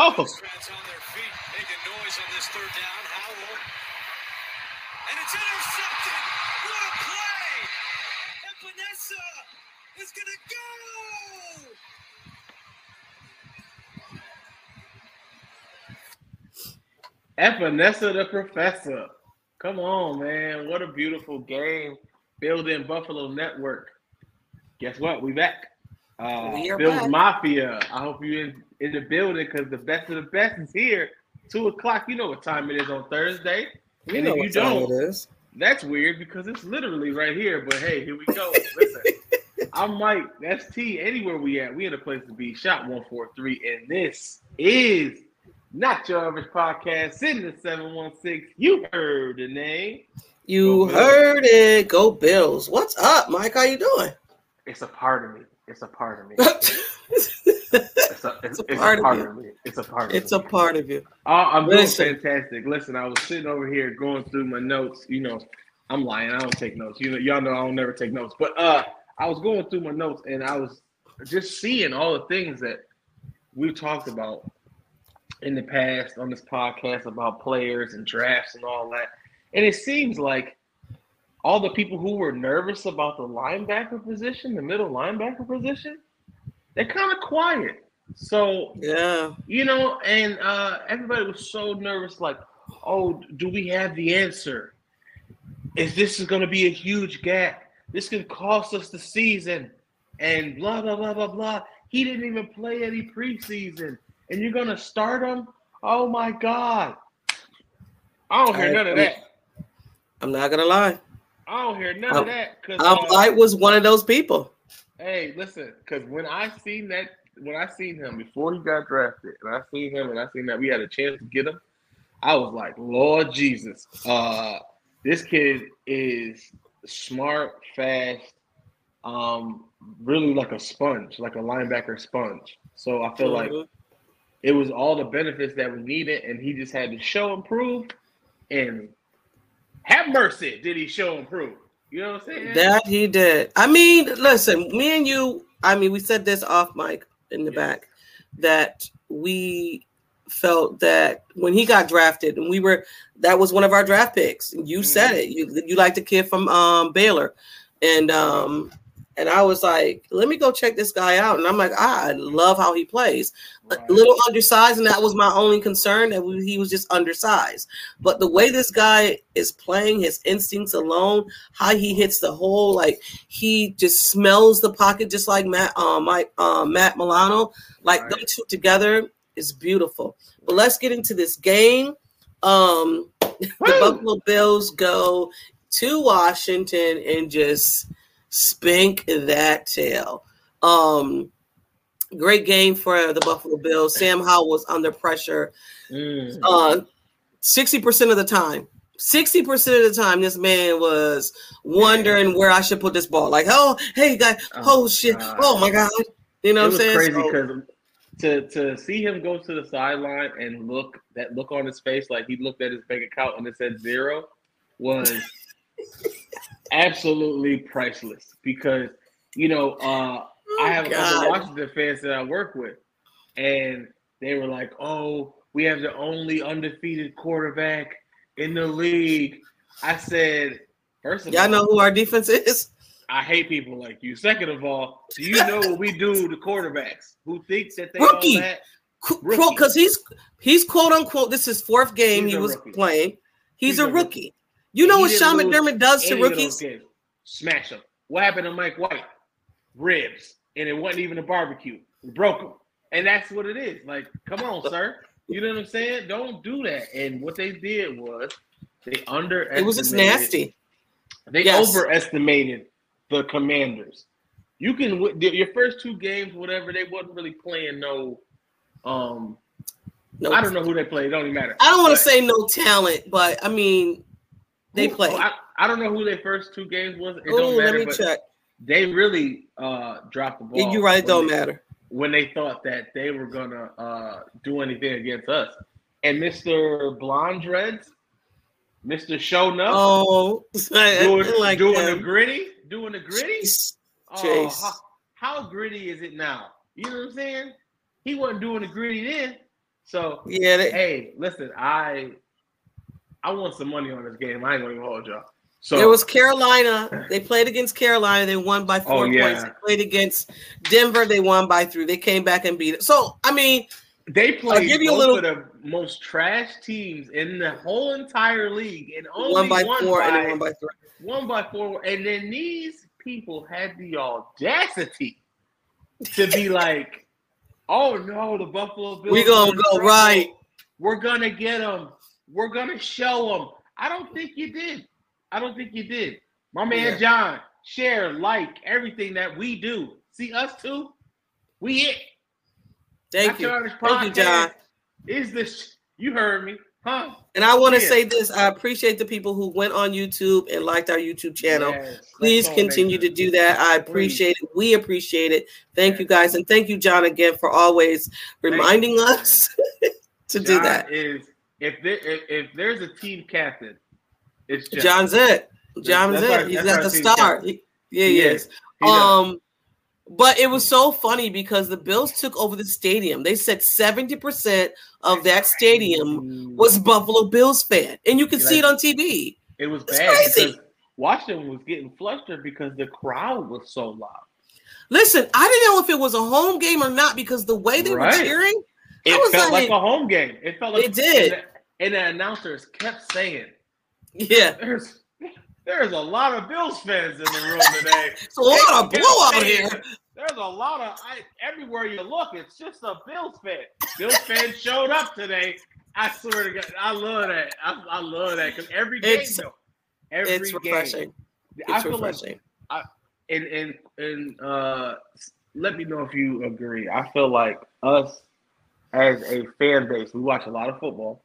Oh, Fans on their feet, making noise on this third down. Howell. And it's intercepted. What a play! And Vanessa is going to go! Vanessa the Professor. Come on, man. What a beautiful game. Building Buffalo Network. Guess what? We back. Uh, We are Bills back. Mafia. I hope you in, the building because the best of the best is here. Two o'clock. You know what time it is on Thursday. You and know if you what time don't, it is. that's weird because it's literally right here. But hey, here we go. Listen, I'm Mike. That's T. Anywhere we at, we in a place to be. Shot one four three, and this is not your average podcast. In the seven one six, you heard the name. You heard it. Go Bills. What's up, Mike? How you doing? It's a part of me. It's a part of me. It's a, it's, it's a part, of, me. It's a part of it's me. a part of you. Oh, I'm doing Listen. fantastic. Listen, I was sitting over here going through my notes. You know, I'm lying. I don't take notes. You know, y'all know I don't never take notes. But uh, I was going through my notes and I was just seeing all the things that we talked about in the past on this podcast about players and drafts and all that. And it seems like all the people who were nervous about the linebacker position, the middle linebacker position, they're kind of quiet. So Yeah. you know, and uh, everybody was so nervous, like, oh, do we have the answer? Is this is going to be a huge gap? This could cost us the season, and blah blah blah blah blah. He didn't even play any preseason, and you're going to start him? Oh my God! I don't hear I- none of that. I'm not gonna lie. I don't hear none Um, of that. Cause Um, uh, I was one of those people. Hey, listen, because when I seen that, when I seen him before he got drafted, and I seen him, and I seen that we had a chance to get him, I was like, Lord Jesus, uh, this kid is smart, fast, um, really like a sponge, like a linebacker sponge. So I feel like Mhm. it was all the benefits that we needed, and he just had to show and prove. And have mercy, did he show and prove? You know what I'm saying? that he did. I mean, listen, me and you. I mean, we said this off mic in the Yes. back that we felt that when he got drafted, and we were that was one of our draft picks. You said Mhm. it. You you like the kid from um, Baylor, and um, and I was like, let me go check this guy out. And I'm like, I love how he plays. Right. A little undersized, and that was my only concern that he was just undersized. But the way this guy is playing, his instincts alone, how he hits the hole, like he just smells the pocket, just like Matt, um, Mike, um, Matt Milano. Like Right. them two together is beautiful. But let's get into this game. Um, the Buffalo Bills go to Washington and just spink that tail. Um, great game for the Buffalo Bills. Sam Howell was under pressure Mm. uh 60% of the time. 60% of the time, this man was wondering where I should put this ball. Like, oh, hey, guy, oh, Oh, shit, God. oh my God. You know it what I'm was saying? crazy So- because to to see him go to the sideline and look that look on his face like he looked at his bank account and it said zero was absolutely priceless because you know uh I have Oh, other Washington fans that I work with and they were like oh we have the only undefeated quarterback in the league I said first of Y'all all know who our defense is? I hate people like you. Second of all, do you know what we do to quarterbacks who think that they Rookie. all that? Quote, because he's he's quote unquote. This is fourth game He's he was rookie. playing. He's, He's a a rookie. rookie. You know what Sean McDermott does to Any of those rookies? Smash them. What happened to Mike White? Ribs. and it wasn't even a barbecue. We broke them, and that's what it is. Like, come on, sir. You know what I'm saying? Don't do that. And what they did was they underestimated. It was just nasty. They Yes. overestimated the Commanders. You can your first two games, whatever they wasn't really playing. No, um, No, I don't know who they played. It don't even matter. I don't want to say no talent, but I mean, they Who- play. I, I don't know who their first two games was. It Oh, don't let matter. me check. they really uh, dropped the ball. You're right. It don't they- matter. when they thought that they were gonna uh, do anything against us. And Mr. Blonde Dreads, Mr. Show Nuff, Oh, doing, like doing the gritty, doing the gritty. Jeez. Oh, Chase. how, how gritty is it now? You know what I'm saying? He wasn't doing the gritty then. So Yeah, they, hey, listen, I I want some money on this game. I ain't gonna even hold y'all. So it was Carolina. They played against Carolina. They won by oh, four Oh, yeah. points. They played against Denver. They won by three. They came back and beat it. So I mean, They played give you a little- of the most trash teams in the whole entire league, and only one by four by, and one by three. one by four. And then these people had the audacity to be like, "Oh no, the Buffalo Bills, We gonna go right. We're gonna get them. We're gonna show them." I don't think you did. I don't think you did. My man Yeah. John, share, like everything that we do. See us too. We it. Thank Not you. Thank you, John. Is this you heard me, huh? And I want to Yeah. say this: I appreciate the people who went on YouTube and liked our YouTube channel. Yes, Please continue to do that. I appreciate it. We appreciate it. Thank Yeah. you guys, and thank you, John, again for always reminding us to do John that. Is if there if, if there's a team captain, it's John. John's it. John's That's our- He's at the start. He- yeah, he He is. is. He does. Um, but it was so funny because the Bills took over the stadium. They said seventy percent of that stadium was Buffalo Bills fan, and you can see it on TV. it was it's bad crazy. because Washington was getting flustered because the crowd was so loud. Listen, I didn't know if it was a home game or not because the way they Right. were cheering, It felt like, like- a home game. It felt like It did. And the, and the announcers kept saying, yeah, "There's there's a lot of Bills fans in the room today." it's a lot of blowout saying, here. There's a lot of I, everywhere you look. It's just a Bills fan. Bills fans showed up today. I swear to God, I love that. I, I love that because every game, It's- though, every It's game, refreshing. I It's feel like refreshing. and and and uh, let me know if you agree. I feel like us as a fan base, we watch a lot of football.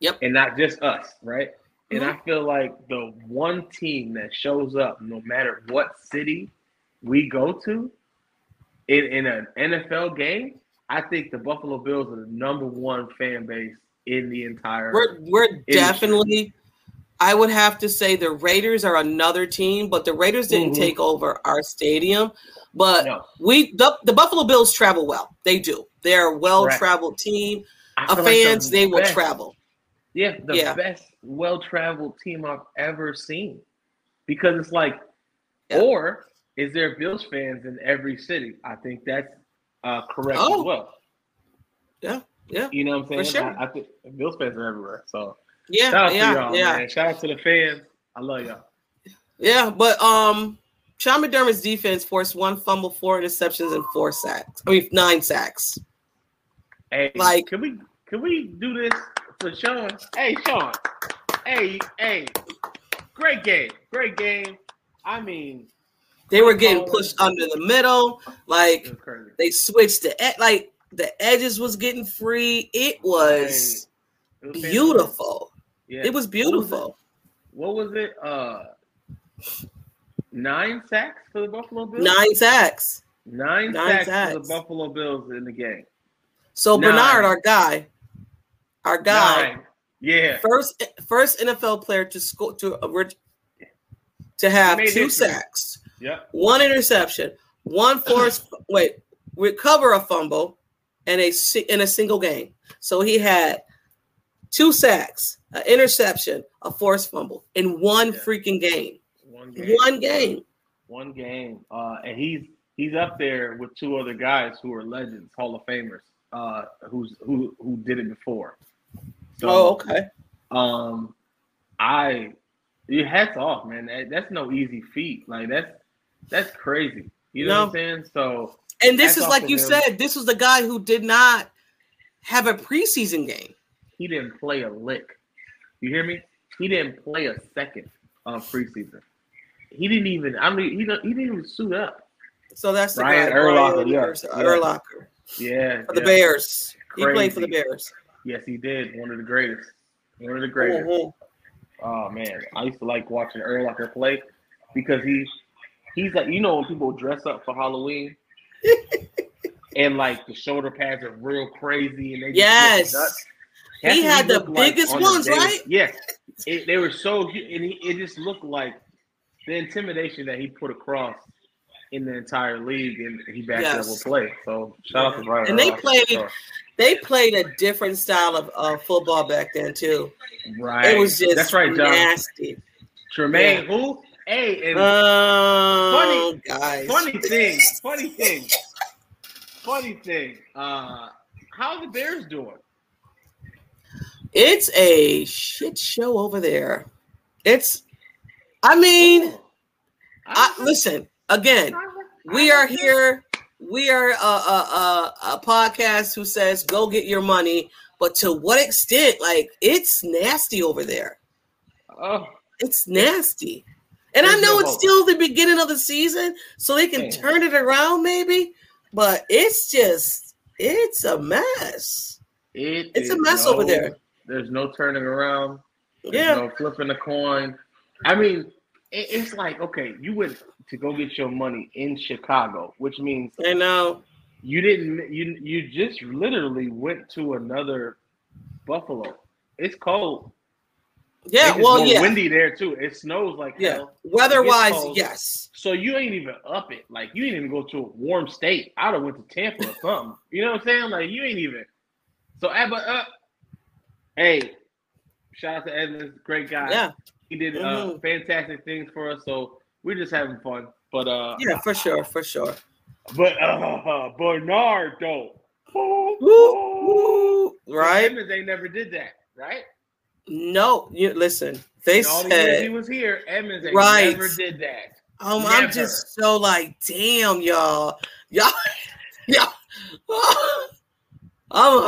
Yep. And not just us, right? And Mhm. I feel like the one team that shows up, no matter what city we go to, in, in an NFL game, I think the Buffalo Bills are the number one fan base in the entire. We're we're definitely. I would have to say the Raiders are another team, but the Raiders didn't Mhm. take over our stadium. But no, we the, the Buffalo Bills travel well. They do. They're a well traveled team. Of feel like the fans, they will travel. Yeah, the Yeah. best well-traveled team I've ever seen. Because it's like, Yeah. or is there Bills fans in every city? I think that's uh, correct Oh. as well. Yeah, yeah. You know what I'm saying? For sure. I, I think Bills fans are everywhere. So Yeah, shout out yeah, to y'all, yeah. man. Shout out to the fans. I love y'all. Yeah, but um, Sean McDermott's defense forced one fumble, four interceptions, and four sacks. I mean, nine sacks. Hey, Like- can we can we do this for Sean? Hey, Sean. Hey, hey. Great game. Great game. I mean, They were getting pushed under the middle. Like it was they switched the ed- like the edges was getting free. It was It was beautiful. Yeah. It was beautiful. What was it? Uh, nine sacks for the Buffalo Bills. Nine sacks. Nine, nine sacks, for sacks. the Buffalo Bills in the game. So Nine. Bernard, our guy, our guy, Nine. Yeah. first first NFL player to score to to have two history. sacks, Yep. one interception, one forced wait recover a fumble, and a in a single game. So he had two sacks, an interception, a forced fumble in one Yeah. freaking game. One game. One game. One game. Uh, and he's he's up there with two other guys who are legends, Hall of Famers, uh, who's who who did it before. So, Oh, okay. Um, I, your hats off, man. That, that's no easy feat. Like that's that's crazy. You know No. what I'm saying? So And this is like you him. said, this was the guy who did not have a preseason game. He didn't play a lick. You hear me? He didn't play a second of preseason. He didn't even. I mean, he he didn't even suit up. So that's the Ryan guy. Urlacher, Brian yeah, Urlacher, yeah. For the yeah. Bears. He played for the Bears. Yes, he did. One of the greatest. One of the greatest. Mhm. Oh man, I used to like watching Urlacher play because he he's like you know when people dress up for Halloween and like the shoulder pads are real crazy and they Yes. He had the looked like biggest on ones, right? Yes, it, they were so and he, it just looked like the intimidation that he put across in the entire league, and he backed Yes. up with play. So shout out to Brian. And they played- sure. They played a different style of uh, football back then too. right. It was just that's right, John. nasty. Tremaine, who? Hey, and Oh, Funny- guys. funny thing, funny thing, funny thing. Uh, how the Bears doing? It's a shit show over there. It's, I mean, I, listen again. We are here. We are a, a, a, a podcast who says go get your money, but to what extent? Like it's nasty over there. Oh, It's nasty. And I know no it's still the beginning of the season, so they can Yeah. turn it around maybe, but it's just it's a mess. it It's a mess no- over there. There's no turning around. There's Yeah. no flipping the coin. I mean, it, it's like okay, you went to go get your money in Chicago, which means I know. you didn't. You you just literally went to another Buffalo. It's cold. Yeah, well, yeah. windy there too. It snows like Yeah. hell. Weather wise, yes. So you ain't even up it. Like you ain't even go to a warm state. I'd have went to Tampa or something. You know what I'm saying? Like you ain't even. So but uh, hey, shout out to Edmunds, great guy. Yeah. He did uh, Mhm. fantastic things for us. So we're just having fun. But uh, Yeah, for sure, for sure. but uh, Bernard though. Woo, woo, right? Edmunds they never did that, right? No, you listen. They all the he was here, Edmunds Right. never did that. um, I'm just so like, damn, y'all, y'all, y'all. Oh,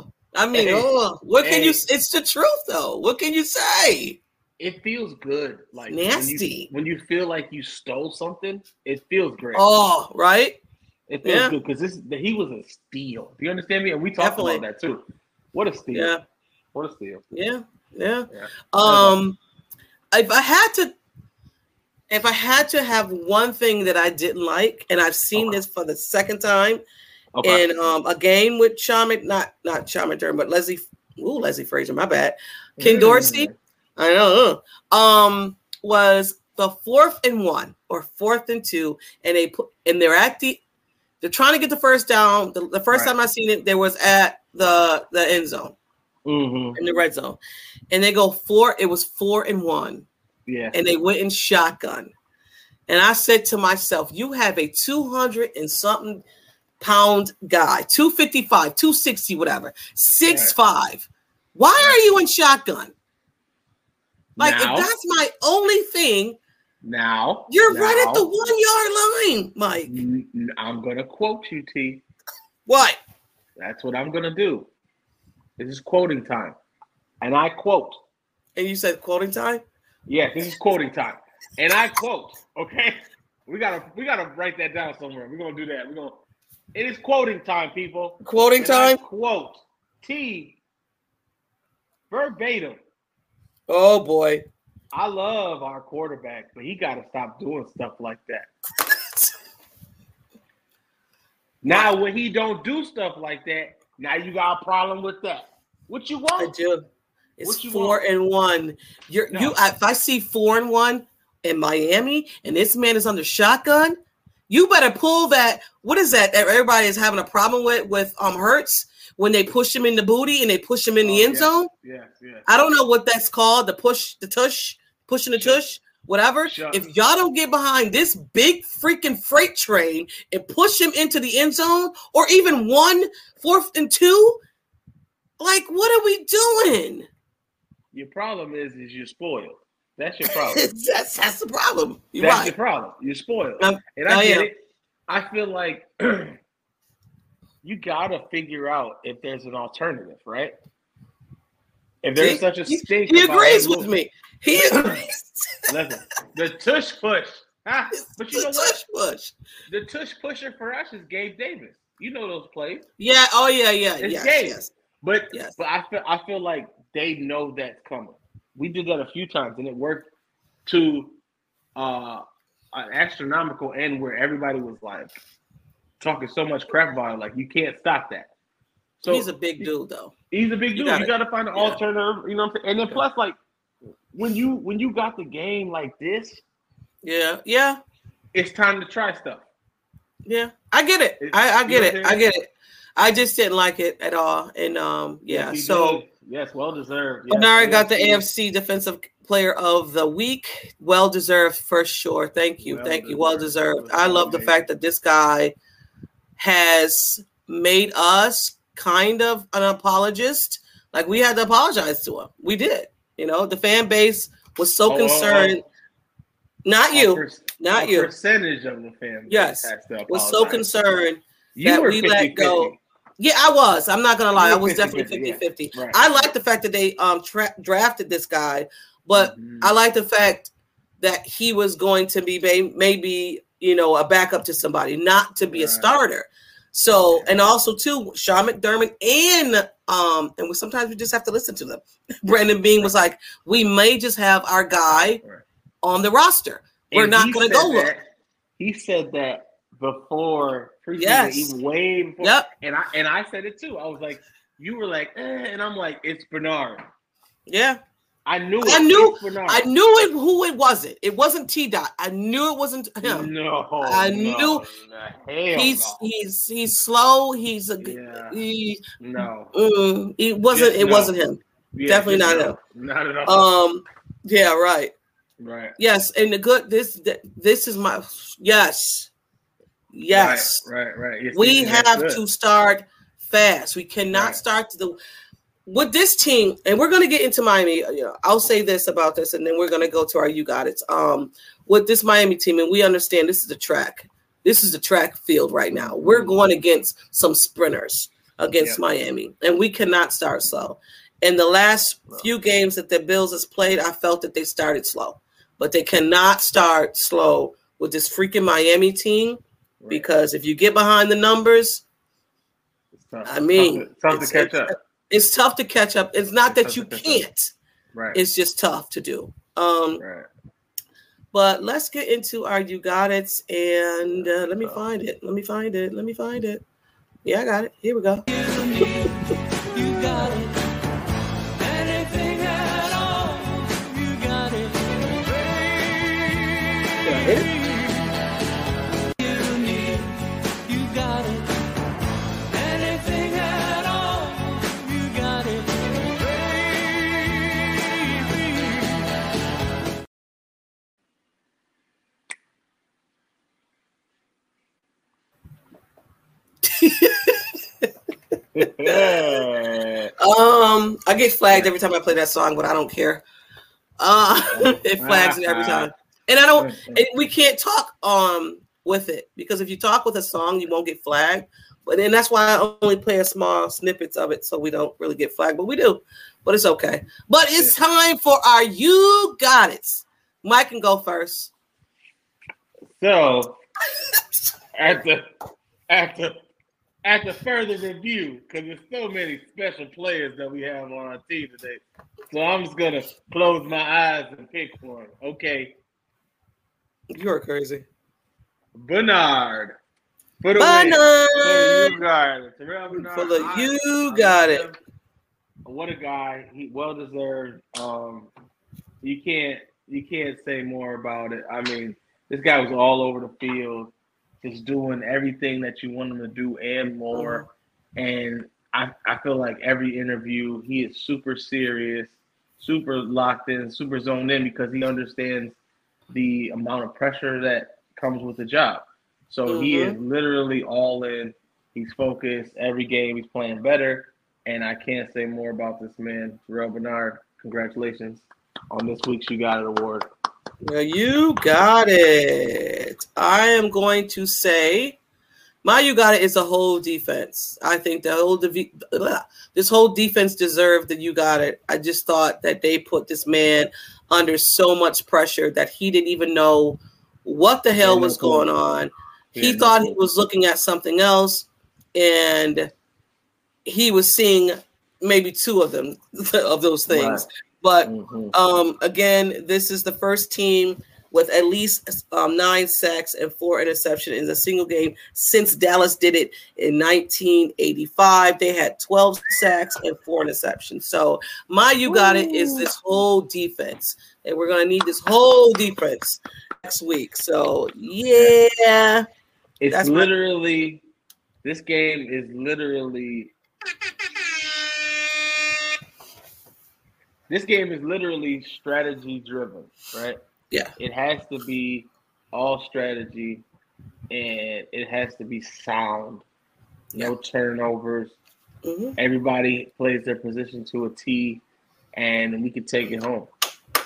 oh, I mean, Hey, oh, what can you? It's the truth, though. What can you say? It feels good. Like Nasty. When you, when you feel like you stole something, it feels great. Oh, right? It feels Yeah. good because this he was a steal. Do you understand me? And we talked Definitely. about that too. What a steal! Yeah, What a steal! yeah, yeah. Yeah. Um, if I had to, if I had to have one thing that I didn't like, and I've seen Okay. this for the second time Okay. in um a game with Sean, Mc- not not Sean McDermott, but Leslie, ooh, Leslie Frazier, my bad. Ken Mm. Dorsey, I know, uh, um, was the fourth and one or fourth and two, and they put and they're at the, they're trying to get the first down. The, the first Right. time I seen it, there was at the the end zone Mhm. in the red zone, and they go four. It was four and one Yeah. and they went in shotgun. And I said to myself, you have a 200 and something pound guy, 255, 260, whatever, six five. Why are you in shotgun? Like, Now- if that's my only thing, Now you're right at the one yard line, Mike. I'm gonna quote you, T. What? That's what I'm gonna do. This is quoting time, and I quote. And you said quoting time? Yes, this is quoting time, and I quote. Okay, we gotta we gotta write that down somewhere. We're gonna do that. We're gonna. It is quoting time, people. Quoting And I time? quote T verbatim. Oh boy. I love our quarterback, but he got to stop doing stuff like that. Now, when he don't do stuff like that, now you got a problem with that. What you I want? do. It's four want? and one. You're No. you. If I see four and one in Miami, and this man is under shotgun, you better pull that. What is that? That everybody is having a problem with with um Hurts when they push him in the booty and they push him in the Oh, end yes. zone. Yes, yes. I don't know what that's called. The push, the tush, pushing the tush, whatever. Sure. If y'all don't get behind this big freaking freight train and push him into the end zone, or even one fourth and two, like what are we doing? Your problem is, is you're spoiled. That's your problem. that's that's the problem. You're That's right. your problem. You're spoiled. Um, and I I get it. I feel like you gotta figure out if there's an alternative, right? If there's See? such a He, stink, he about agrees with me. He agrees. Listen, the tush push. Huh? But you know what? Tush push. The tush pusher for us is Gabe Davis. You know those plays. Yeah. Oh yeah. Yeah. It's yes. Gabe. Yes. But Yes. but I feel I feel like they know that's coming. We did that a few times and it worked to uh an astronomical end where everybody was like talking so much crap about it, like you can't stop that. So He's a big dude, though. He's a big You dude. gotta- you got to find an yeah. alternative. You know what I'm saying? And then plus, like when you when you got the game like this, Yeah. Yeah. it's time to try stuff. Yeah. I get it. I, I get it. I get it. I just didn't like it at all. And um, yeah. Yes, so. did. yes, well deserved. Yes, Bernard got the AFC. Defensive Player of the Week. Well deserved for sure. Thank you. Well Thank you. Well deserved. deserved. I love the fact that this guy has made us kind of an apologist. Like we had to apologize to him. We did. You know, the fan base was so Oh, oh, oh. concerned. Not you. per- Not you. Percentage of the family. Yes, Was so concerned. You that we let 50-50. go. Yeah, I was. I'm not gonna lie. I was 50-50, definitely yeah. 50 50. Right. I like the fact that they um tra- drafted this guy, but Mhm. I like the fact that he was going to be may- maybe you know a backup to somebody, not to be a starter. So and also too, Sean McDermott and um and we, sometimes we just have to listen to them. Brandon Beane was like, we may just have our guy Right. on the roster. We're And not going to go look. He said that before preseason, Yes. even way before. Yep. And I and I said it too. I was like, you were like, eh, and I'm like, it's Bernard. Yeah, I knew it. I knew- I knew it. Who it wasn't. It wasn't T Dot. I knew it wasn't him. No, I knew- no, he's no. he's he's slow. He's a Yeah. he. no. Mm, it wasn't. It wasn't him. Yeah, Definitely not no. him. Not at all. Um. Yeah. Right. right. Yes. And the good. This. This is my. Yes. Yes. Right. Right. right. Yes, we have good. to start fast. We cannot Right. start to the with this team, and we're going to get into Miami. You know, I'll say this about this, and then we're going to go to our you got it. Um, with this Miami team, and we understand this is the track. This is the track field right now. We're going against some sprinters against Yeah. Miami, and we cannot start slow. In the last few games that the Bills has played, I felt that they started slow, but they cannot start slow with this freaking Miami team Right. because if you get behind the numbers, It's tough. I mean, tough to, tough to catch up. It's tough to catch up. It's not It's that you to catch up. can't; Right. it's just tough to do. Um, right. but let's get into our you got it, and uh, let me find it. Let me find it. Let me find it. Yeah, I got it. Here we go. get flagged every time I play that song, but I don't care. Uh, it flags me every time, and I don't. And we can't talk um with it because if you talk with a song, you won't get flagged. But then that's why I only play a small snippets of it, so we don't really get flagged. But we do, but it's okay. But it's time for our you got it. Mike can go first. So, after after after further review, because there's so many special players that we have on our team today, so I'm just gonna close my eyes and pick one. Okay, You're crazy. Bernard for the. Bernard! For the you got it. Bernard, For the you got it. What a guy! He well deserved. Um, you can't you can't say more about it. I mean, this guy was all over the field, just doing everything that you want him to do and more. Mm-hmm. And I I feel like every interview he is super serious, super locked in, super zoned in because he understands the amount of pressure that comes with the job. So he is mm-hmm. literally all in. He's focused. Every game he's playing better. And I can't say more about this man, Terrell Bernard. Congratulations on this week's You Got It award. Well, you got it. I am going to say my you got it is a whole defense. I think the whole dev- blah, this whole defense deserved that you got it. I just thought that they put this man under so much pressure that he didn't even know what the hell was going on. He thought he was looking at something else, and he was seeing maybe two of them of those things. Right. But Mhm. um, again, this is the first team with at least um, nine sacks and four interception in a single game since Dallas did it in 1985. They had 12 sacks and four interceptions. So my you got it is this whole defense, and we're gonna need this whole defense next week. So yeah, It's That's my- literally this game is literally this game is literally strategy driven, right? Yeah. It has to be all strategy and it has to be sound. No turnovers. Mhm. Everybody plays their position to a T and we can take it home.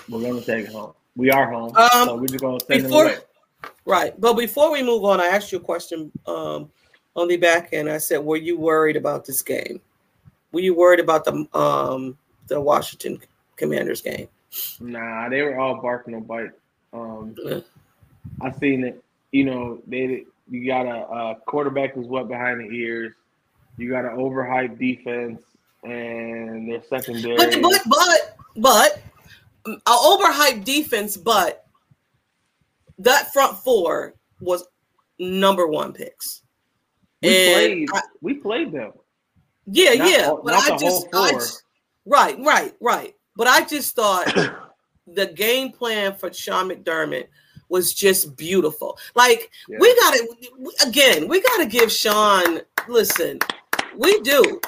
We're gonna take it home. We are home. Um, so we're just gonna send before- it away. right. But before we move on, I asked you a question um, on the back end. I said, "Were you worried about this game? Were you worried about the um, the Washington Commanders game?" Nah, they were all barking no bite. Um, Yeah. I seen it. You know, they you got a, a quarterback who's wet behind the ears. You got an overhyped defense, and their secondary. But but but but an overhyped defense, but that front four was number one picks. we and played. I- we played them. Yeah, Not yeah. all- but not I just, I just right, right, right. But I just thought the game plan for Sean McDermott was just beautiful. Like Yeah. we got to again, we got to give Sean. Listen, we do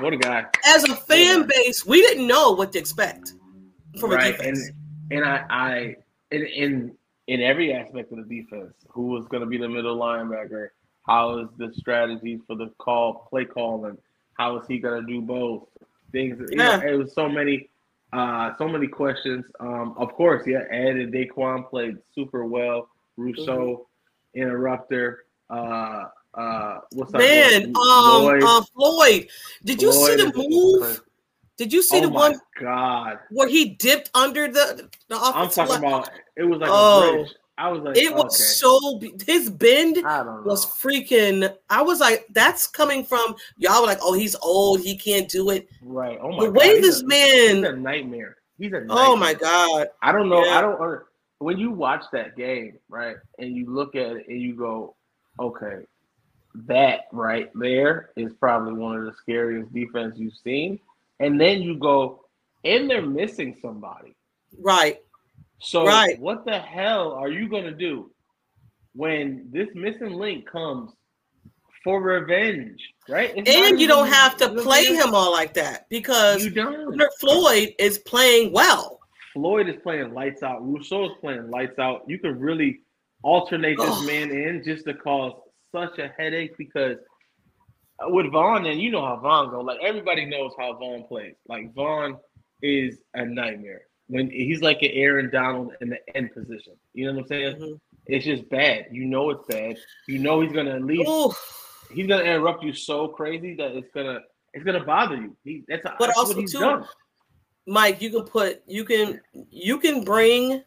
What a guy! as a fan Yeah. base. We didn't know what to expect from a right, defense. and and I, I in in in every aspect of the defense, who was going to be the middle linebacker? How is the strategies for the call play calling? How is he going to do both things? You know, Yeah. it was so many, uh, so many questions. Um, of course, yeah, Ed and Daquan played super well. Rousseau, interrupter. Uh, uh, what's up, Man, um, Lloyd? uh, Floyd, did you see the move? Did you see oh the my one god! where he dipped under the the I'm talking line? about. It was like Oh. a bridge. I was like, It was okay. so his bend I don't know. was freaking. I was like, that's coming from y'all. Were like, oh, he's old, he can't do it. right. Oh my The god. way he's this a, man- He's a nightmare. He's a. Nightmare. Oh my god, I don't know. Yeah. I don't. When you watch that game, right, and you look at it and you go, okay, that right there is probably one of the scariest defense you've seen. And then you go, and they're missing somebody. right? So Right. what the hell are you gonna do when this missing link comes for revenge? Right? It's And you don't even- have to you know what play I'm him all like that because. Floyd is playing well. Floyd is playing lights out. Rousseau is playing lights out. You can really alternate this man in just to cause such a headache because uh, with Von, and you know how Von go. Like everybody knows how Von plays. Like Von is a nightmare when he's like an Aaron Donald in the end position. You know what I'm saying? Mhm. It's just bad. You know it's bad. You know he's gonna at least Ooh, he's gonna interrupt you so crazy that it's gonna it's gonna bother you. He that's, But that's also, what he's too, done. Mike, you can put you can you can bring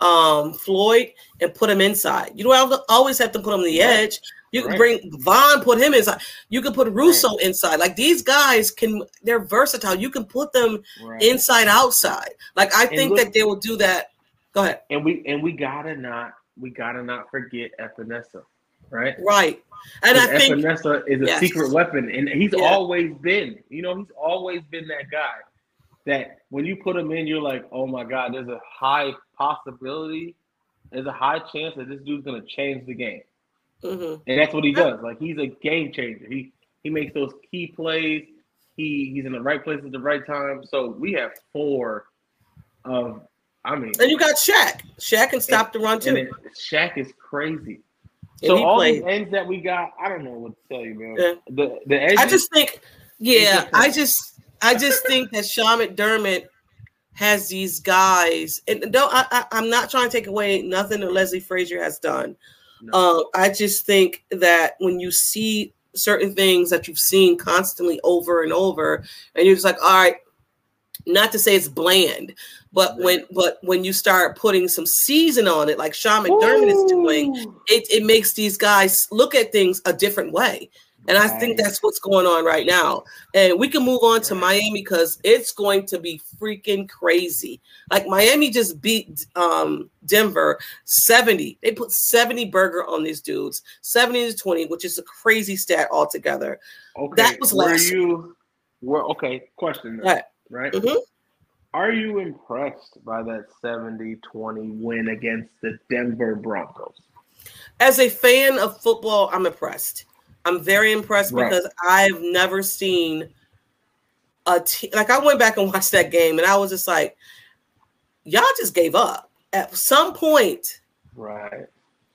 um Floyd and put him inside. You don't have to, always have to put him on the edge. You can bring Von, put him inside. You can put Rousseau inside. Like these guys can, they're versatile. You can put them Right. inside, outside. Like I And think look- that they will do that. Go ahead. And we and we gotta not we gotta not forget Epenesa, right? Right. And I think Epenesa is a yes. secret weapon, and he's Yeah. always been. You know, he's always been that guy that when you put him in, you're like, oh my god, there's a high possibility, there's a high chance that this dude's gonna change the game, mhm. and that's what he does. Like he's a game changer. He he makes those key plays. He he's in the right place at the right time. So we have four of. I mean, and you got Shaq. Shaq can stop the run and too. then Shaq is crazy. And So all played. these ends that we got, I don't know what to tell you, man. Yeah. The the I just think, yeah. I just, I just think that Sean McDermott has these guys, and don't I, I, I'm not trying to take away nothing that Leslie Frazier has done. No. Um, I just think that when you see certain things that you've seen constantly over and over, and you're just like, all right, not to say it's bland, but when but when you start putting some season on it, like Sean McDermott is doing, it, it makes these guys look at things a different way. And I think that's what's going on right now. And we can move on to Miami because it's going to be freaking crazy. Like Miami just beat um, Denver 70. They put 70 burger on these dudes, 70 to 20, which is a crazy stat altogether. Okay, That was were last- you? Were okay? Question, though, Right. right? Mhm. Are you impressed by that 70-20 win against the Denver Broncos? As a fan of football, I'm impressed. I'm very impressed Right. because I've never seen a team like I went back and watched that game and I was just like, y'all just gave up. At some point, Right.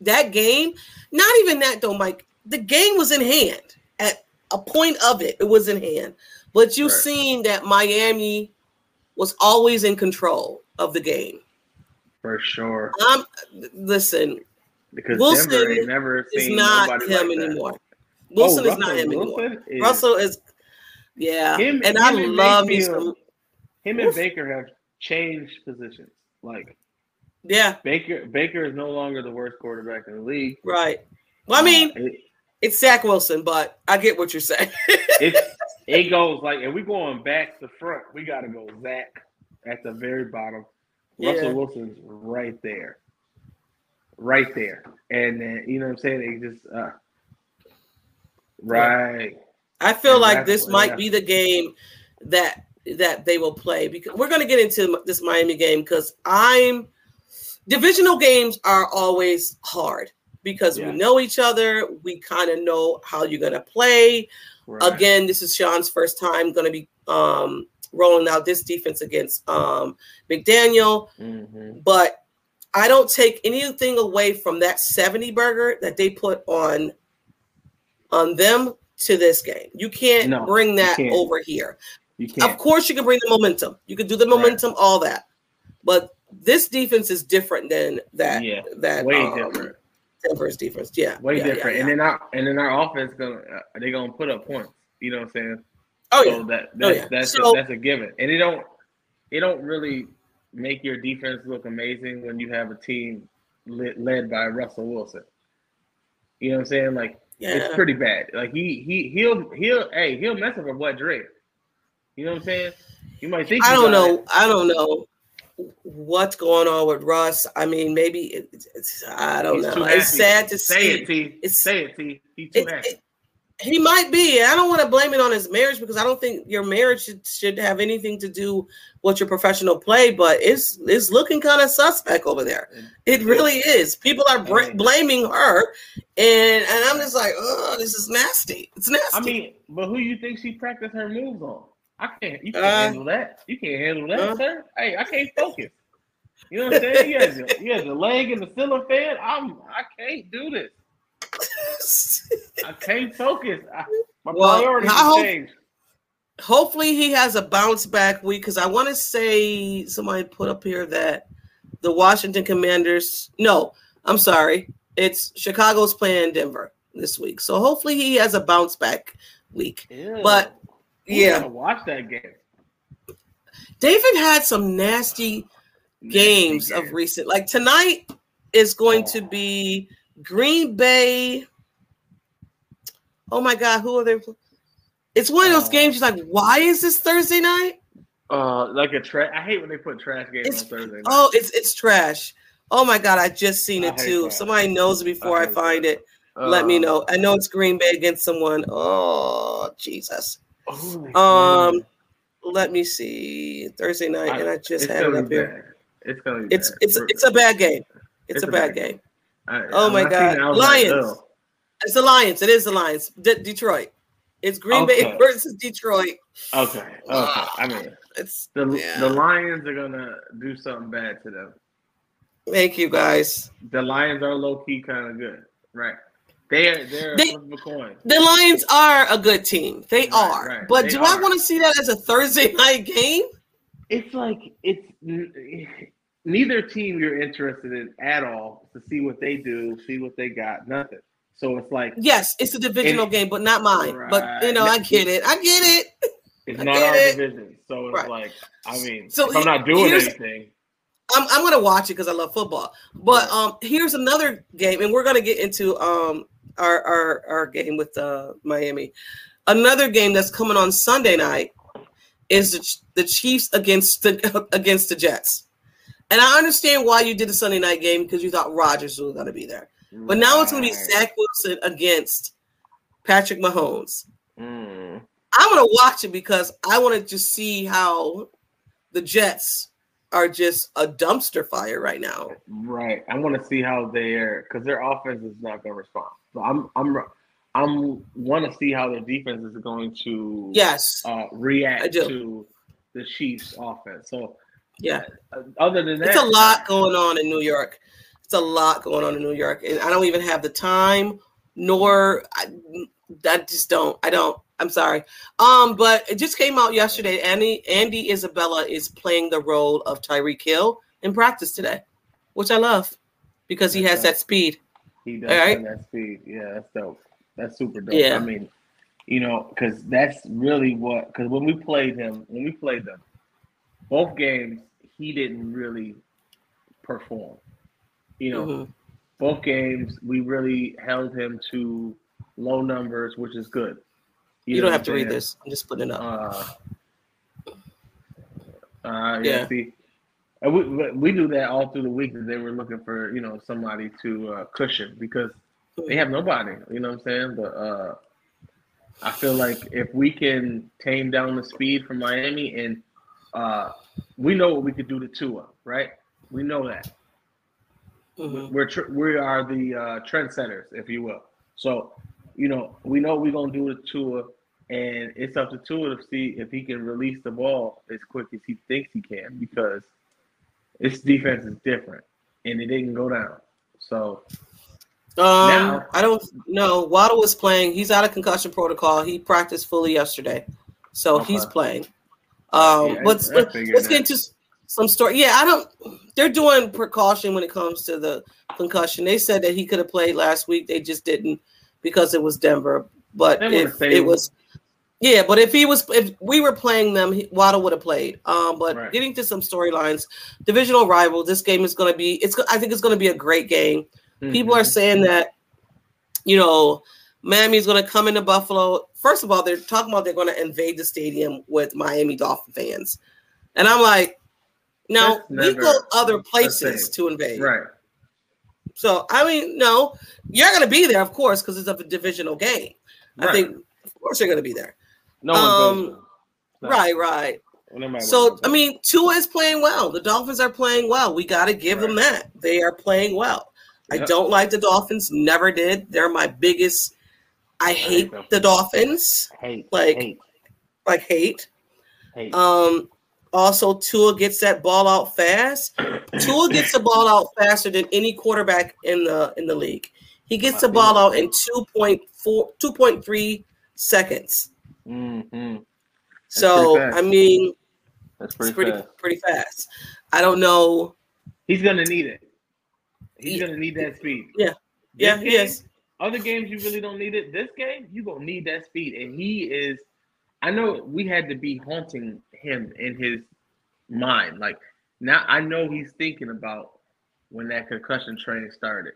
that game, not even that though, Mike, the game was in hand. At a point of it, it was in hand. But you've Right. seen that Miami was always in control of the game. For sure. I'm listen, Because Wilson Denver ain't never it's seen not nobody him like anymore. Wilson Oh, is not Russell him anymore. Is- Russell is, yeah, Him- and I and love Mayfield-. Him and Baker have changed positions. Like Yeah, Baker, Baker is no longer the worst quarterback in the league. right. Well, I mean, Uh, it, it's Zach Wilson, but I get what you're saying. it it goes like, if we going back to front, we got to go Zach at the very bottom. Yeah. Russell Wilson's right there, right there, and then you know what I'm saying. It just uh, right. I feel like this might yeah. be the game that that they will play because we're going to get into this Miami game because I'm divisional games are always hard because Yeah. we know each other, we kind of know how you're going to play. right. Again, this is Sean's first time going to be um, rolling out this defense against um, McDaniel, Mhm. but I don't take anything away from that 70 burger that they put on on them to this game. You can't No, bring that can't. over here. You can't. Of course, you can bring the momentum. You can do the Right. momentum, all that. But this defense is different than that. Yeah, that way um, different. Denver's defense. Yeah, Way yeah, yeah, different. yeah. And then our and then our offense gonna uh, they gonna put up points. You know what I'm saying? oh So yeah, that Oh, that's yeah. that's So- a, that's a given. And it don't it don't really make your defense look amazing when you have a team led by Russell Wilson. You know what I'm saying? Like yeah. it's pretty bad. Like he he he'll he'll hey he'll mess up a butt Dre. You know what I'm saying? You might think I don't know. it. I don't know what's going on with Russ. I mean, maybe it, it's, it's I don't He's know. It's sad to say see. it, T. It's- say it, T. He's too It- happy. it- he might be. I don't want to blame it on his marriage because I don't think your marriage should, should have anything to do with your professional play. But it's it's looking kind of suspect over there. It really is. People are br- blaming her, and and I'm just like, oh, this is nasty. It's nasty. I mean, but who you think she practiced her moves on? I can't. You can't Uh, handle that. You can't handle that, uh. sir. Hey, I can't focus. You know what I'm saying? You had the, you had the leg and the ceiling fan. I'm. I can't do this. I can't focus. I, my Well, priorities hope- changed. hopefully he has a bounce back week because I want to say somebody put up here that the Washington Commanders. No, I'm sorry, it's Chicago's playing Denver this week, so hopefully he has a bounce back week. Ew. But yeah, watch that game. David had some nasty games of recent. Like tonight is going to oh. be Green Bay. Oh my God, who are they? It's one of those Uh, games. You're like, why is this Thursday night? Uh, like a trash. I hate when they put trash games It's on Thursday. Night. oh, it's it's trash. Oh my God, I just seen it too. that. If somebody knows it before I I, find that. it, let me Uh, know. I know it's Green Bay against someone. Oh Jesus. holy Um, let me see Thursday night, I- and I just had it up be here. It's gonna be. It's bad. it's it's a bad game. It's, It's a a bad bad game. I- oh my God. was like, Lions. It's the Lions. It is the Lions. De- Detroit. It's Green Bay versus Detroit. Okay. Okay. I mean, It's the Yeah. the Lions are gonna do something bad to them. thank you guys. The Lions are low key kind of good, right? They are they're They- flip of a coin. The Lions are a good team. They Right, are. right. But They do I want to see that as a Thursday night game? it's like it's neither team you're interested in at all to see what they do, see what they got, nothing. So it's like Yes, it's a divisional game, but not mine. But you know, I get it. I get it. it's I not our it. division. So it's Right. like I mean, So I'm not doing anything, I'm, I'm gonna watch it because I love football. But um, here's another game, and we're gonna get into um our our, our game with uh, Miami. Another game that's coming on Sunday night is the, the Chiefs against the against the Jets. And I understand why you did the Sunday night game because you thought Rodgers was gonna be there. But now it's gonna be Right. Zach Wilson against Patrick Mahomes. Mm. I'm gonna watch it because I want to just see how the Jets are just a dumpster fire right now. Right. I want to see how they're because their offense is not going to respond. So I'm I'm I'm want to see how their defense is going to Yes. uh, react to the Chiefs' offense. So Yeah. uh, other than that, It's a lot going on in New York. It's a lot going on in New York. And I don't even have the time nor I, I just don't. I don't. I'm sorry. Um, but it just came out yesterday. Andy Andy Isabella is playing the role of Tyreek Hill in practice today, which I love because he has that speed. He does All right. have that speed. Yeah, that's dope. That's super dope. Yeah. I mean, you know, because that's really what. Because when we played him, when we played them, both games, he didn't really perform. You know, Mhm. both games we really held him to low numbers, which is good. You, know don't have to read this. I'm just putting it up. Uh, uh, yeah. Yeah. See, and we we- we do that all through the week. That they were looking for you know somebody to uh, cushion because they have nobody. You know what I'm saying? But uh, I feel like if we can tame down the speed from Miami, and uh, we know what we could do to Tua, right? We know that Mhm. we're tr- we are the uh, trendsetters, if you will. So, you know, we know we're gonna do to Tua, and it's up to Tua to see if he can release the ball as quick as he thinks he can, because its defense is different, and it didn't go down. So, Um, Now- I don't know. Waddle was playing. He's out of concussion protocol. He practiced fully yesterday, so Okay. he's playing. Um, Yeah, let's let's get into some story. Yeah, I don't. They're doing precaution when it comes to the concussion. They said that he could have played last week. They just didn't because it was Denver. But if it was, yeah. But if he was, if we were playing them, he- Waddle would have played. Um, but Right. getting to some storylines, divisional rival. This game is going to be. It's. I think it's going to be a great game. People are Mhm. saying that, you know, Miami's going to come into Buffalo. First of all, they're talking about they're going to invade the stadium with Miami Dolphin fans, and I'm like, no, we go other places to invade. right. So I mean, no, you're going to be there, of course, because it's a divisional game. Right. I think, of course, you're going to be there. No one um. No. Right, right. So. I mean, Tua is playing well. The Dolphins are playing well. We got to give them that. They are playing well. I don't like the Dolphins. Never did. They're my biggest. I hate them. the Dolphins. hate, like- hate, Like hate. hate. Um. Also, Tua gets that ball out fast. Tua gets the ball out faster than any quarterback in the in the league. He gets the ball out in 2.4 2.3 seconds. mm-hmm. So. I mean, That's it's pretty, pretty fast. pretty fast. I don't know. He's gonna need it. He's Yeah. gonna need that speed. Yeah. Yeah, This he is. Other games you really don't need it. This game you gonna need that speed, and he is. I know we had to be haunting him in his mind. Like now, I know he's thinking about when that concussion training started.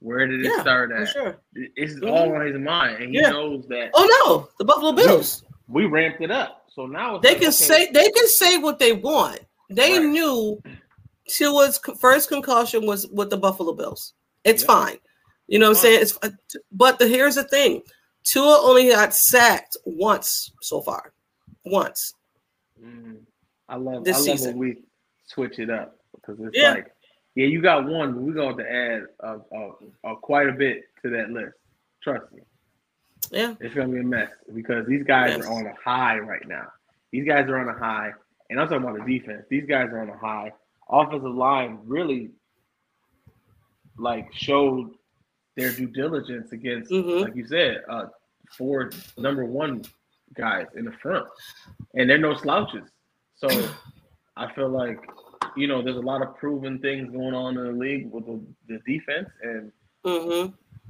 Where did it Yeah, start at? sure. It's Mhm. all on his mind, and he Yeah. knows that Oh no, the Buffalo Bills. we ramped it up. So now it's They like, can okay, say they can say what they want. They Right. knew Tua's first concussion was with the Buffalo Bills. It's Yeah. fine. You know what I'm saying? It's uh, but the, here's the thing. Tua only got sacked once so far. Once. Mm, I love This I love season. when we switch it up because it's Yeah. like, yeah, you got one, but we're going to add a, a, a quite a bit to that list. Trust me, Yeah. it's going to be a mess because these guys Yes. are on a high right now. These guys are on a high, and I'm talking about the defense. These guys are on a high. Offensive line really like showed their due diligence against, Mhm. like you said, uh, four number one guys in the front, and they're no slouches. So I feel like you know there's a lot of proven things going on in the league with the, the defense, and hmm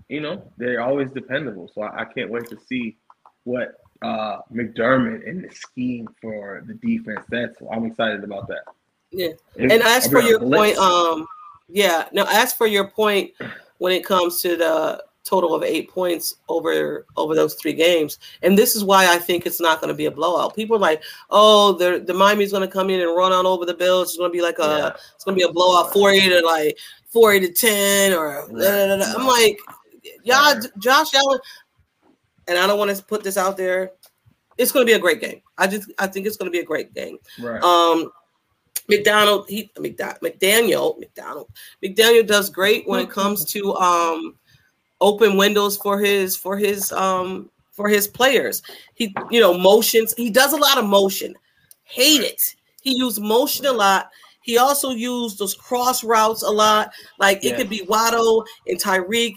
you know they're always dependable. So I, I can't wait to see what uh, McDermott and the scheme for the defense. That's I'm excited about that. Yeah. And as for your blitz. point, um, yeah, no, as for your point, when it comes to the total of eight points over over those three games, and this is why I think it's not going to be a blowout. People are like, oh, the the Miami's going to come in and run on over the Bills. It's going to be like a, Yeah. it's going to be a blowout, forty to like forty to ten, or da, da, da. I'm like, y'all. Josh Allen, and I don't want to put this out there. It's going to be a great game. I just I think it's going to be a great game. right. Um, McDonald, he McDonald, McDaniel, McDonald, McDaniel does great when it comes to um open windows for his for his um for his players. He you know motions. He does a lot of motion. Hate it. He used motion a lot. He also used those cross routes a lot. Like it Yeah. could be Waddle and Tyreek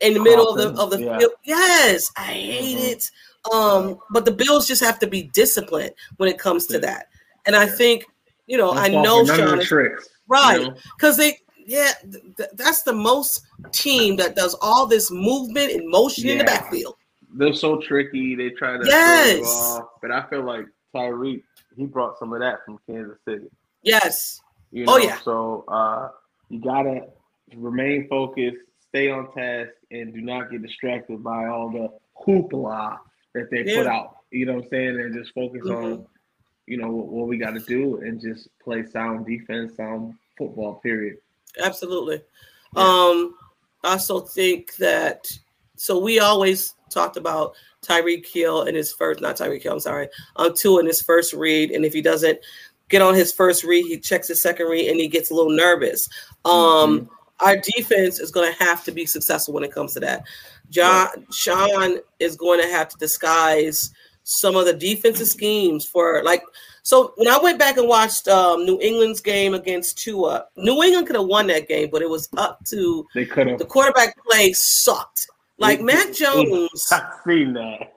in the middle of the of the yeah. field. Yes, I hate Mhm. it. Um, but the Bills just have to be disciplined when it comes to that. And I think, you know, I know for none of Sean the is tricks. you right know? because they, yeah, th- th- that's the most team that does all this movement and motion in the backfield. They're so tricky. They try to Yes. off, but I feel like Tyreek he brought some of that from Kansas City. Yes, You Oh, know? yeah. So uh, you gotta remain focused, stay on task, and do not get distracted by all the hoopla that they put out. You know what I'm saying? And just focus Mhm. on, you know, what, we got to do, and just play sound defense, sound football. Period. absolutely. Yeah. Um, I also think that so we always talked about Tyreek Hill in his first, not Tyreek Hill, I'm sorry, um, Tua in his first read, and if he doesn't get on his first read, he checks his second read and he gets a little nervous. Um, our defense is going to have to be successful when it comes to that. John Sean is going to have to disguise some of the defensive schemes for like. So when I went back and watched um, New England's game against Tua, New England could have won that game, but it was up to They could have. the quarterback play sucked. Like Mac Jones, I've seen that.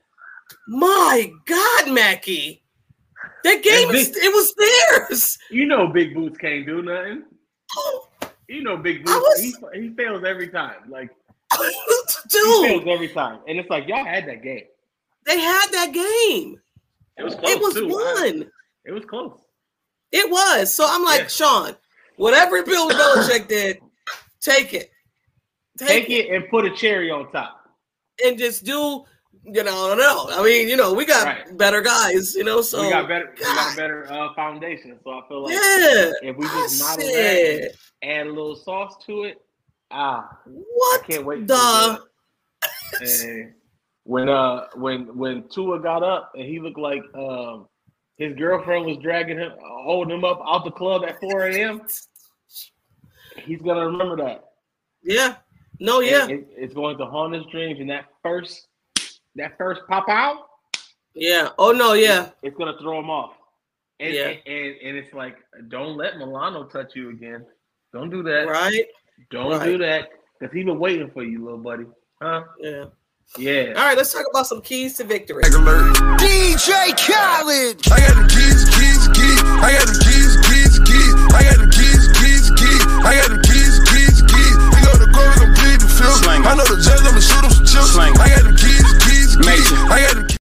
my God, Mackie, that game is, it was theirs. You know, Big Boots can't do nothing. You know, Big Boots. was- he, he fails every time. Like he fails every time, and it's like y'all had that game. They had that game. It was close It was too. one. It was close. It was. So I'm like, Yeah. Sean, whatever Bill Belichick did, take it. Take it and put a cherry on top. and just do, you know, I don't know. I mean, you know, we got Right. better guys, you know, so we got better. We got a better uh, foundation. So I feel like yeah. if we just model that, add a little sauce to it, ah, I what can't wait. the. And when uh when when Tua got up and he looked like um his girlfriend was dragging him, holding him up out the club at 4 a.m. He's gonna remember that. Yeah. No, yeah. And it- it's going to haunt his dreams. And that first, that first pop out, Yeah. Oh no, yeah. it's gonna throw him off. And, Yeah. and, and it's like, don't let Milano touch you again. Don't do that. Right? Don't Right. do that. Cause he been waiting for you, little buddy. Huh? Yeah. Yeah. All right, let's talk about some keys to victory. alert. DJ Khaled. I got the keys, keys, keys. I got the keys, keys, keys. I got the keys, keys, keys. I got the keys, keys, keys. We go to go, we gon' plead the field. Slang. I know the judge, I'ma shoot him some chips. Slang. I got the keys, keys, keys. Major. I got the keys.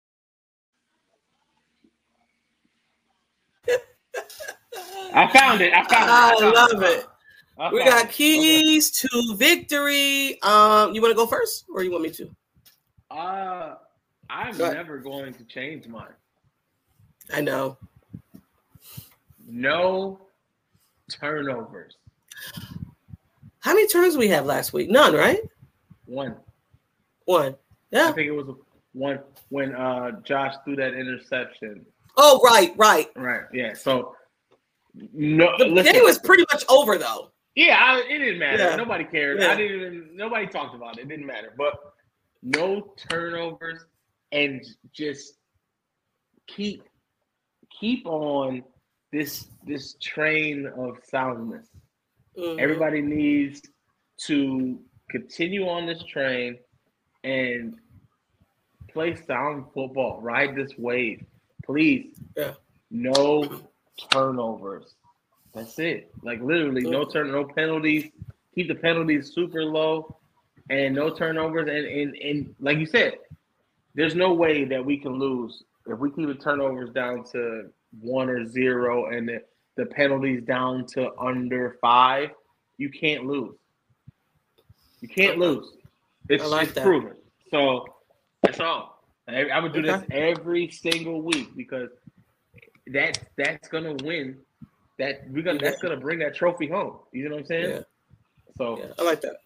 I found it. I found it. I found love it. I We got it. keys to victory. Um, you want to go first, or you want me to? Uh, I'm Go never going to change mine. I know. No turnovers. How many turns we have last week? None, right? One. One. Yeah. I think it was one when uh Josh threw that interception. Oh, right, right. Right. Yeah. So no. The listen, game was pretty much over though. Yeah, I, it didn't matter. Yeah. Nobody cared. Yeah. I didn't even. Nobody talked about it. It didn't matter. But no turnovers and just keep keep on this this train of soundness. Mhm. Everybody needs to continue on this train and play sound football. Ride this wave, please. Yeah. No turnovers. That's it. Like literally, no turn, no penalties. Keep the penalties super low, and no turnovers. And and and like you said, there's no way that we can lose if we keep the turnovers down to one or zero, and the, the penalties down to under five. You can't lose. You can't lose. It's, like it's proven. So that's all. I, I would do this every single week because that that's gonna win. That we're gonna that's gonna bring that trophy home. You know what I'm saying? Yeah. So Yeah, I like that.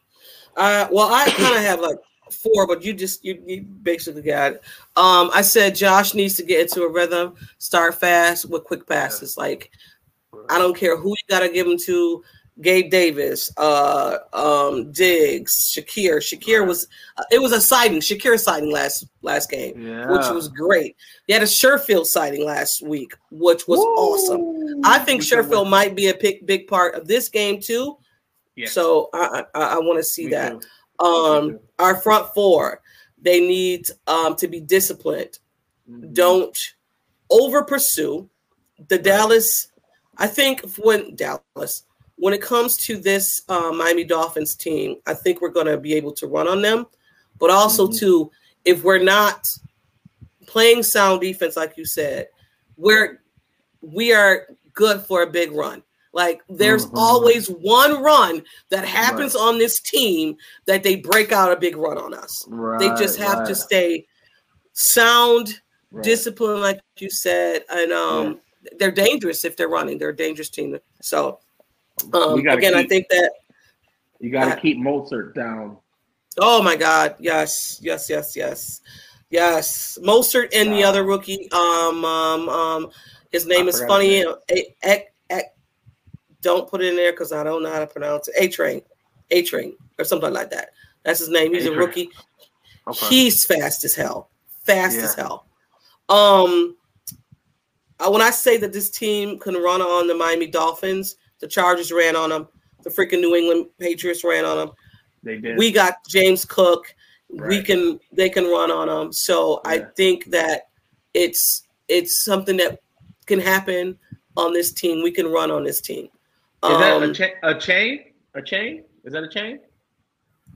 Uh, well, I kind of have like four, but you just you, you basically got it. Um, I said Josh needs to get into a rhythm, start fast with quick passes. Like I don't care who you got to give them to. Gabe Davis, uh, um, Diggs, Shakir. Shakir was uh, it was a sighting. Shakir sighting last last game, yeah, which was great. He had a Sherfield sighting last week, which was awesome. I think We Sherfield might be a big big part of this game too. So I I, I want to see Me that. too. Um, our front four, they need um to be disciplined. Mhm. Don't over pursue. The Dallas, I think when Dallas, when it comes to this uh, Miami Dolphins team, I think we're going to be able to run on them. But also Mhm. too, if we're not playing sound defense, like you said, we're we are good for a big run. Like there's Mhm. always one run that happens on this team that they break out a big run on us. they just Right, have to stay sound, right. discipline, like you said, and um, they're dangerous if they're running. They're a dangerous team. So um, again, I think that. You got to keep Mostert down. Oh my God! Yes, yes, yes, yes, yes. Mostert and the other rookie. Um, um, um. His name I is funny You know, A- A- A- don't put it in there because I don't know how to pronounce it. A Train, A Train, or something like that. That's his name. He's a A-Train. rookie. Okay. He's fast as hell. Fast Yeah. as hell. Um, when I say that this team can run on the Miami Dolphins, the Chargers ran on them. The freaking New England Patriots ran on them. they did. We got James Cook. We can they can run on them. So I think that it's it's something that can happen on this team. We can run on this team. Is that Um, a, cha- a chain? A chain? Is that a chain?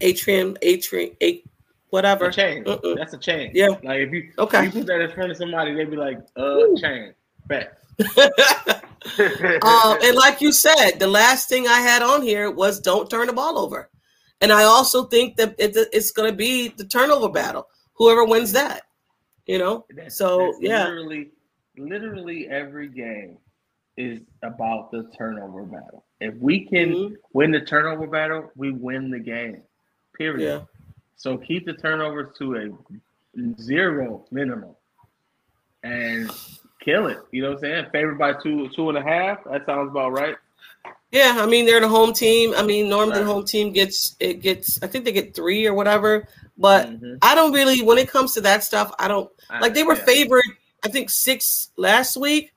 Atrium, Atrium, a whatever. A chain. That's a chain. Yeah. Like if you Okay. if you put that in front of somebody, they'd be like, uh, Woo. chain. Bet. um, and like you said, the last thing I had on here was don't turn the ball over. And I also think that it, it's going to be the turnover battle. Whoever wins that, you know. That's- So that's yeah, literally, literally every game is about the turnover battle. If we can Mhm. win the turnover battle, we win the game. Period. yeah. So keep the turnovers to a zero minimum and kill it. You know what I'm saying? Favored by two, two and a half. That sounds about right. Yeah, I mean they're the home team. I mean normally the home team gets it gets I think they get three or whatever. But Mhm. I don't really when it comes to that stuff, I don't like they were Yeah, favored. I think six last week.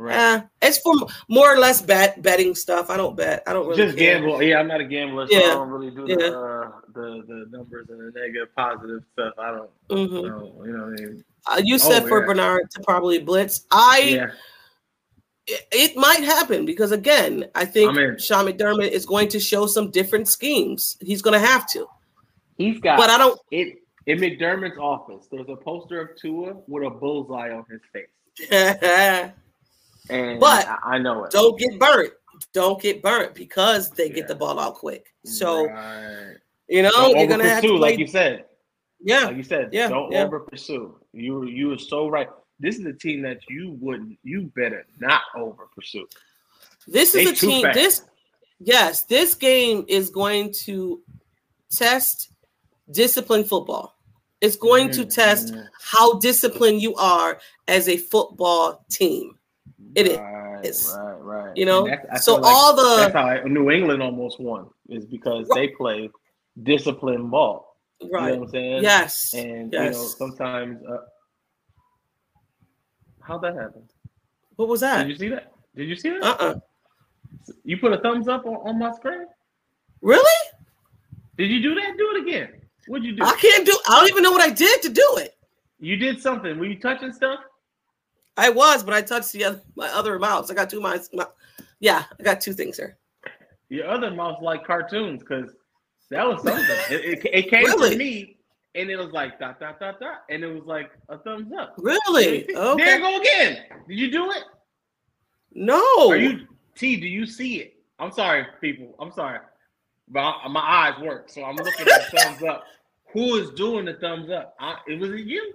Right. Uh, it's for more or less bet betting stuff. I don't bet. I don't really Just care. gamble. Yeah, I'm not a gambler, so I don't really do Yeah. the, uh, the the numbers and the negative, positive stuff. I don't. Mhm. know. You know what I mean? Uh, you said Oh, for yeah. Bernard to probably blitz. I Yeah. it, it might happen because again, I think. Sean McDermott is going to show some different schemes. He's going to have to. He's got. But I don't. it in McDermott's office. There's a poster of Tua with a bullseye on his face, and But I, I know it. don't get burnt. Don't get burnt because they get the ball out quick. So Right. you know Don't you're gonna have to overpursue, play. like you said. yeah, Like you said, Yeah, don't yeah. over pursue. You you were so right. This is a team that you wouldn't. You better not over pursue. this They is a team. fast. This yes, this game is going to test discipline football. It's going to test Mhm. how disciplined you are as a football team. It is. Right, It's- right, right. You know, so like all that's the how I- New England almost won is because they play disciplined ball. Right. You know right, what I'm saying? yes, And you know, sometimes uh, how'd that happen? What was that? Did you see that? Did you see that? Uh uh You put a thumbs up on, on my screen? Really? Did you do that? Do it again. What'd you do? I can't do. I don't even know what I did to do it. You did something. Were you touching stuff? I was, but I touched the other my other mouse. I got two mice. Yeah, I got two things here. Your other mouth like cartoons because that was something. it, it, it came Really? to me and it was like dot dot dot dot, and it was like a thumbs up. Really? There Okay. you go again. Did you do it? No. Are you T? Do you see it? I'm sorry, people. I'm sorry, but I- my eyes work, so I'm looking at thumbs up. Who is doing the thumbs up? I, it was it you?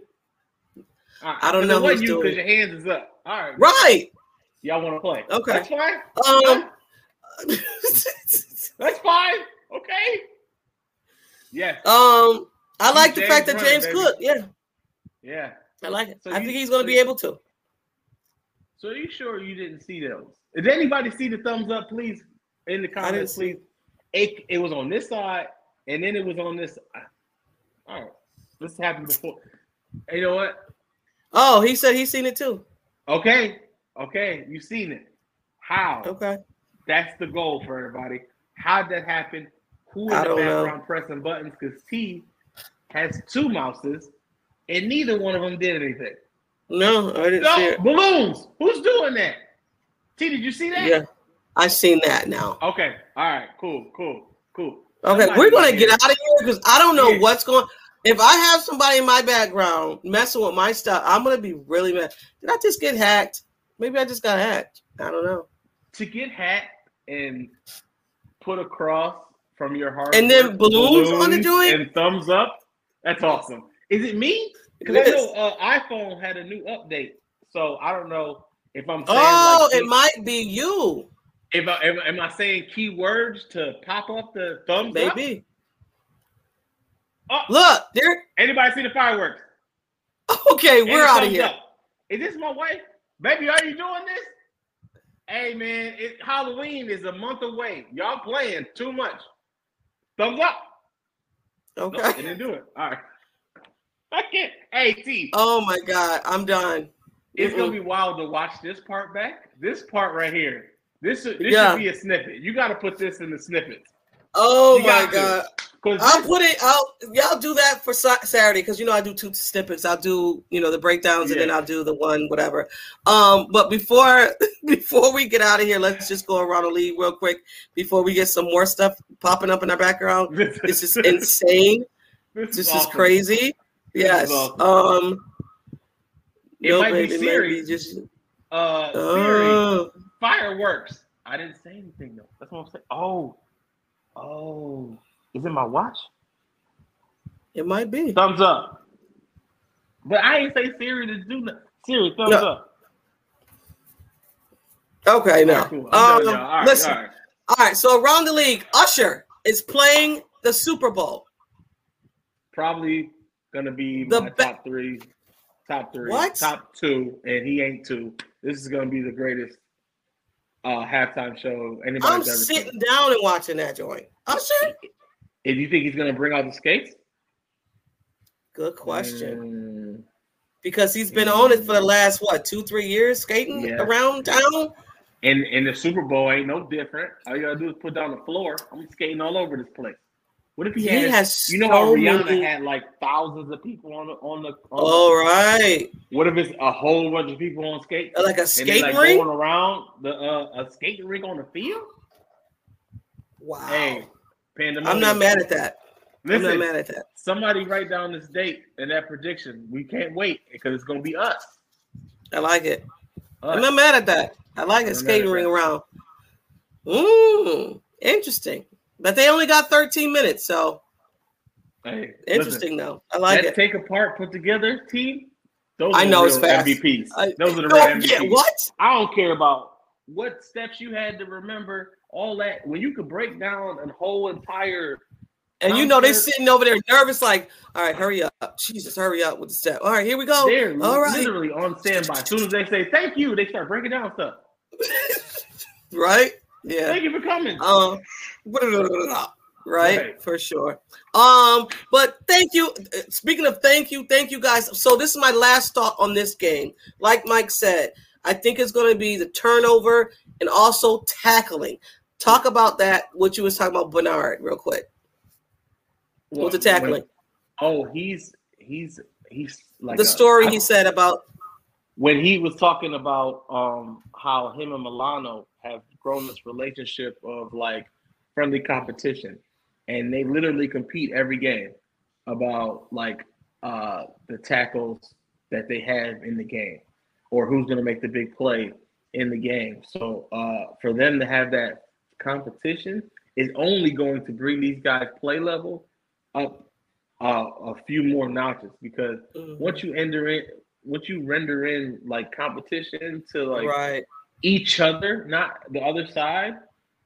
Right, I don't know who's you doing because your hands is up. All right, right? Y'all want to play? Okay. that's fine. Um. That's fine. Okay. Yeah. um. I like the James fact that running, James baby. Cook. Yeah, Yeah. I like it. So I you- think he's going so to be able to. So are you sure you didn't see those? Did anybody see the thumbs up, please? In the comments, please. It, it was on this side, and then it was on this. All right. This happened before. You know what? Oh, he said he's seen it too. Okay. Okay. You seen it. How? Okay. That's the goal for everybody. How'd that happen? Who in the don't know. background pressing buttons? Because T has two mouses, and neither one of them did anything. No, I didn't see No, it. balloons. Who's doing that? T, did you see that? Yeah, I seen that now. Okay. All right. Cool. Cool. Cool. Okay, Somebody we're gonna get out of here because I don't know Yeah. what's going. If I have somebody in my background messing with my stuff, I'm gonna be really mad. Did I just get hacked? Maybe I just got hacked. I don't know. to get hacked and put a cross from your heart And then balloons on the joint? and thumbs up. That's awesome. Is it me? Because I know uh, iPhone had a new update, so I don't know if I'm Oh, like, it might be you, if I am, am I saying keywords to pop up the thumbs up? baby. Oh, Look, there. anybody see the fireworks? Okay, we're out of here. up. Is this my wife? Baby, are you doing this? Hey man, it, Halloween is a month away. Y'all playing too much. Thumbs up. No, Okay. didn't do it. All right. I can't. Hey T, Oh my God, I'm done. it's gonna be wild to watch this part back. This part right here. This should this Yeah. should be a snippet. You got to put this in the snippets. Oh You my God. to. I'll put it. I'll y'all do that for Saturday because you know I do two snippets. I'll do you know the breakdowns and then I'll do the one whatever. Um, but before before we get out of here, let's just go around the league real quick before we get some more stuff popping up in our background. This is insane. this This is awesome. crazy. Is Yes. awesome. Um. It no, might be baby, it series. just. Uh, Siri, Oh, fireworks. I didn't say anything though. That's what I'm saying. Oh, oh, is it my watch? it might be. Thumbs up. But I ain't say Siri to do nothing. Siri, thumbs No. up. Okay, All no. cool. Um, done. All right, listen. all right. All right. So around the league, Usher is playing the Super Bowl. Probably gonna be The my be- top three, top three, What? top two, and he ain't two. This is gonna be the greatest uh halftime show anybody's I'm ever sitting seen. down and watching that joint. Usher? And you think he's gonna bring out the skates? Good question. Mm, Because he's been on it for the last what two, three years, skating Yeah. around town. and and the Super Bowl ain't no different. All you gotta do is put down the floor. I'm skating all over this place. What if he, He has, has you know how so Rihanna many- had like thousands of people on the on the on All right, the, what if it's a whole bunch of people on skate like a skate like ring. going around the uh, a skating rink on the field? Wow, Hey, pandemonium. I'm not mad at that. Listen, I'm not mad at that. somebody write down this date and that prediction. We can't wait because it's gonna be us. I like it. Us. I'm not mad at that. I like it. Skating ring around. Mm, interesting. But they only got 13 minutes, so Hey, listen, interesting though. I like it. take apart put together team. Those I know it's fast. MVPs. I- Those are the real MVPs. yeah, what? I don't care about what steps you had to remember. All that when you could break down a whole entire. And you know they concert, sitting over there nervous, like, all right, hurry up. Jesus, hurry up with the step. All right, here we go. They're All right. literally on standby. As soon as they say thank you, they start breaking down stuff. Right? Yeah. Thank you for coming. Um, right, Right. for sure. Um, but thank you. Speaking of thank you, thank you guys. So this is my last thought on this game. Like Mike said, I think it's going to be the turnover and also tackling. Talk about that. What you was talking about, Bernard, real quick. What's the tackling? Oh, he's he's he's like the a- story I- he said about when he was talking about um, how him and Milano have grown this relationship of like friendly competition, and they literally compete every game about like uh, the tackles that they have in the game, or who's going to make the big play in the game. So uh, for them to have that competition is only going to bring these guys play level up uh, a few more notches because Mhm. once you enter in, once you render in like competition to like right. each other, not the other side.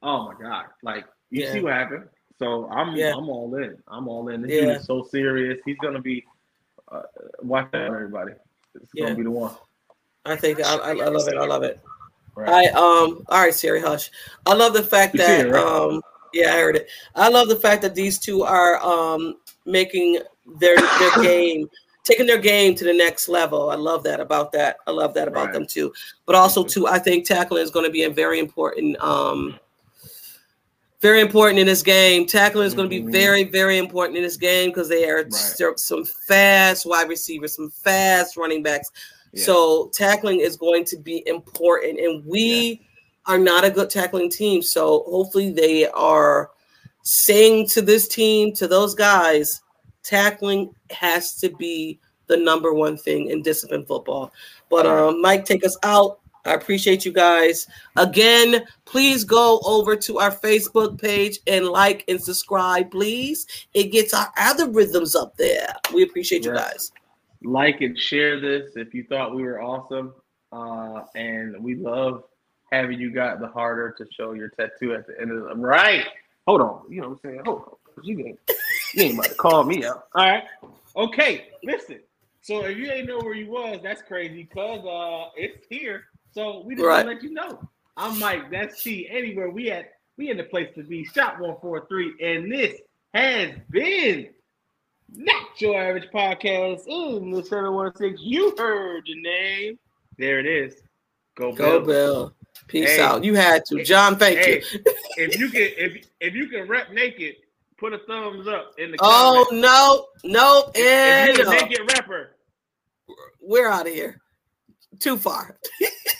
Oh my god! Like you Yeah. see what happened. So I'm Yeah. I'm all in. I'm all in. This Yeah. dude is so serious. He's gonna be uh, watch out, everybody. It's Yeah. gonna be the one. I think I, I, I love it. I love it. Right. I um all right, Siri, hush. I love the fact You that it, right? um yeah, I heard it. I love the fact that these two are um making their their game taking their game to the next level. I love that about that. I love that about Right. them too. But also Mhm. too, I think tackling is going to be a very important um very important in this game. Tackling is going to be Mhm. very, very important in this game because they are Right. are some fast wide receivers, some fast running backs. Yeah. So tackling is going to be important, and we are not a good tackling team. So hopefully they are saying to this team, to those guys, tackling has to be the number one thing in discipline football. But um, Mike, take us out. I appreciate you guys. Again, please go over to our Facebook page and like and subscribe, please. It gets our algorithms up there. We appreciate you Yes. guys. Like and share this if you thought we were awesome. Uh, and we love having you got the harder to show your tattoo at the end of the right. Hold on. You know what I'm saying? Hold on. You ain't, you ain't about to call me out. All right. Okay. Listen. So if you ain't know where you was, that's crazy because uh it's here. So we just Right. want to let you know. I'm Mike. That's she. Anywhere we at, we in the place to be. Shop 143. And this has been not your average podcast in the 716. You heard the name. There it is. Go, Go Bill. Bill. Peace Hey. out. You had to. John, thank Hey, you. if you can if if you can rep naked, put a thumbs up in the Oh comments. no, no, and if you're a naked rapper, We're out of here. Too far.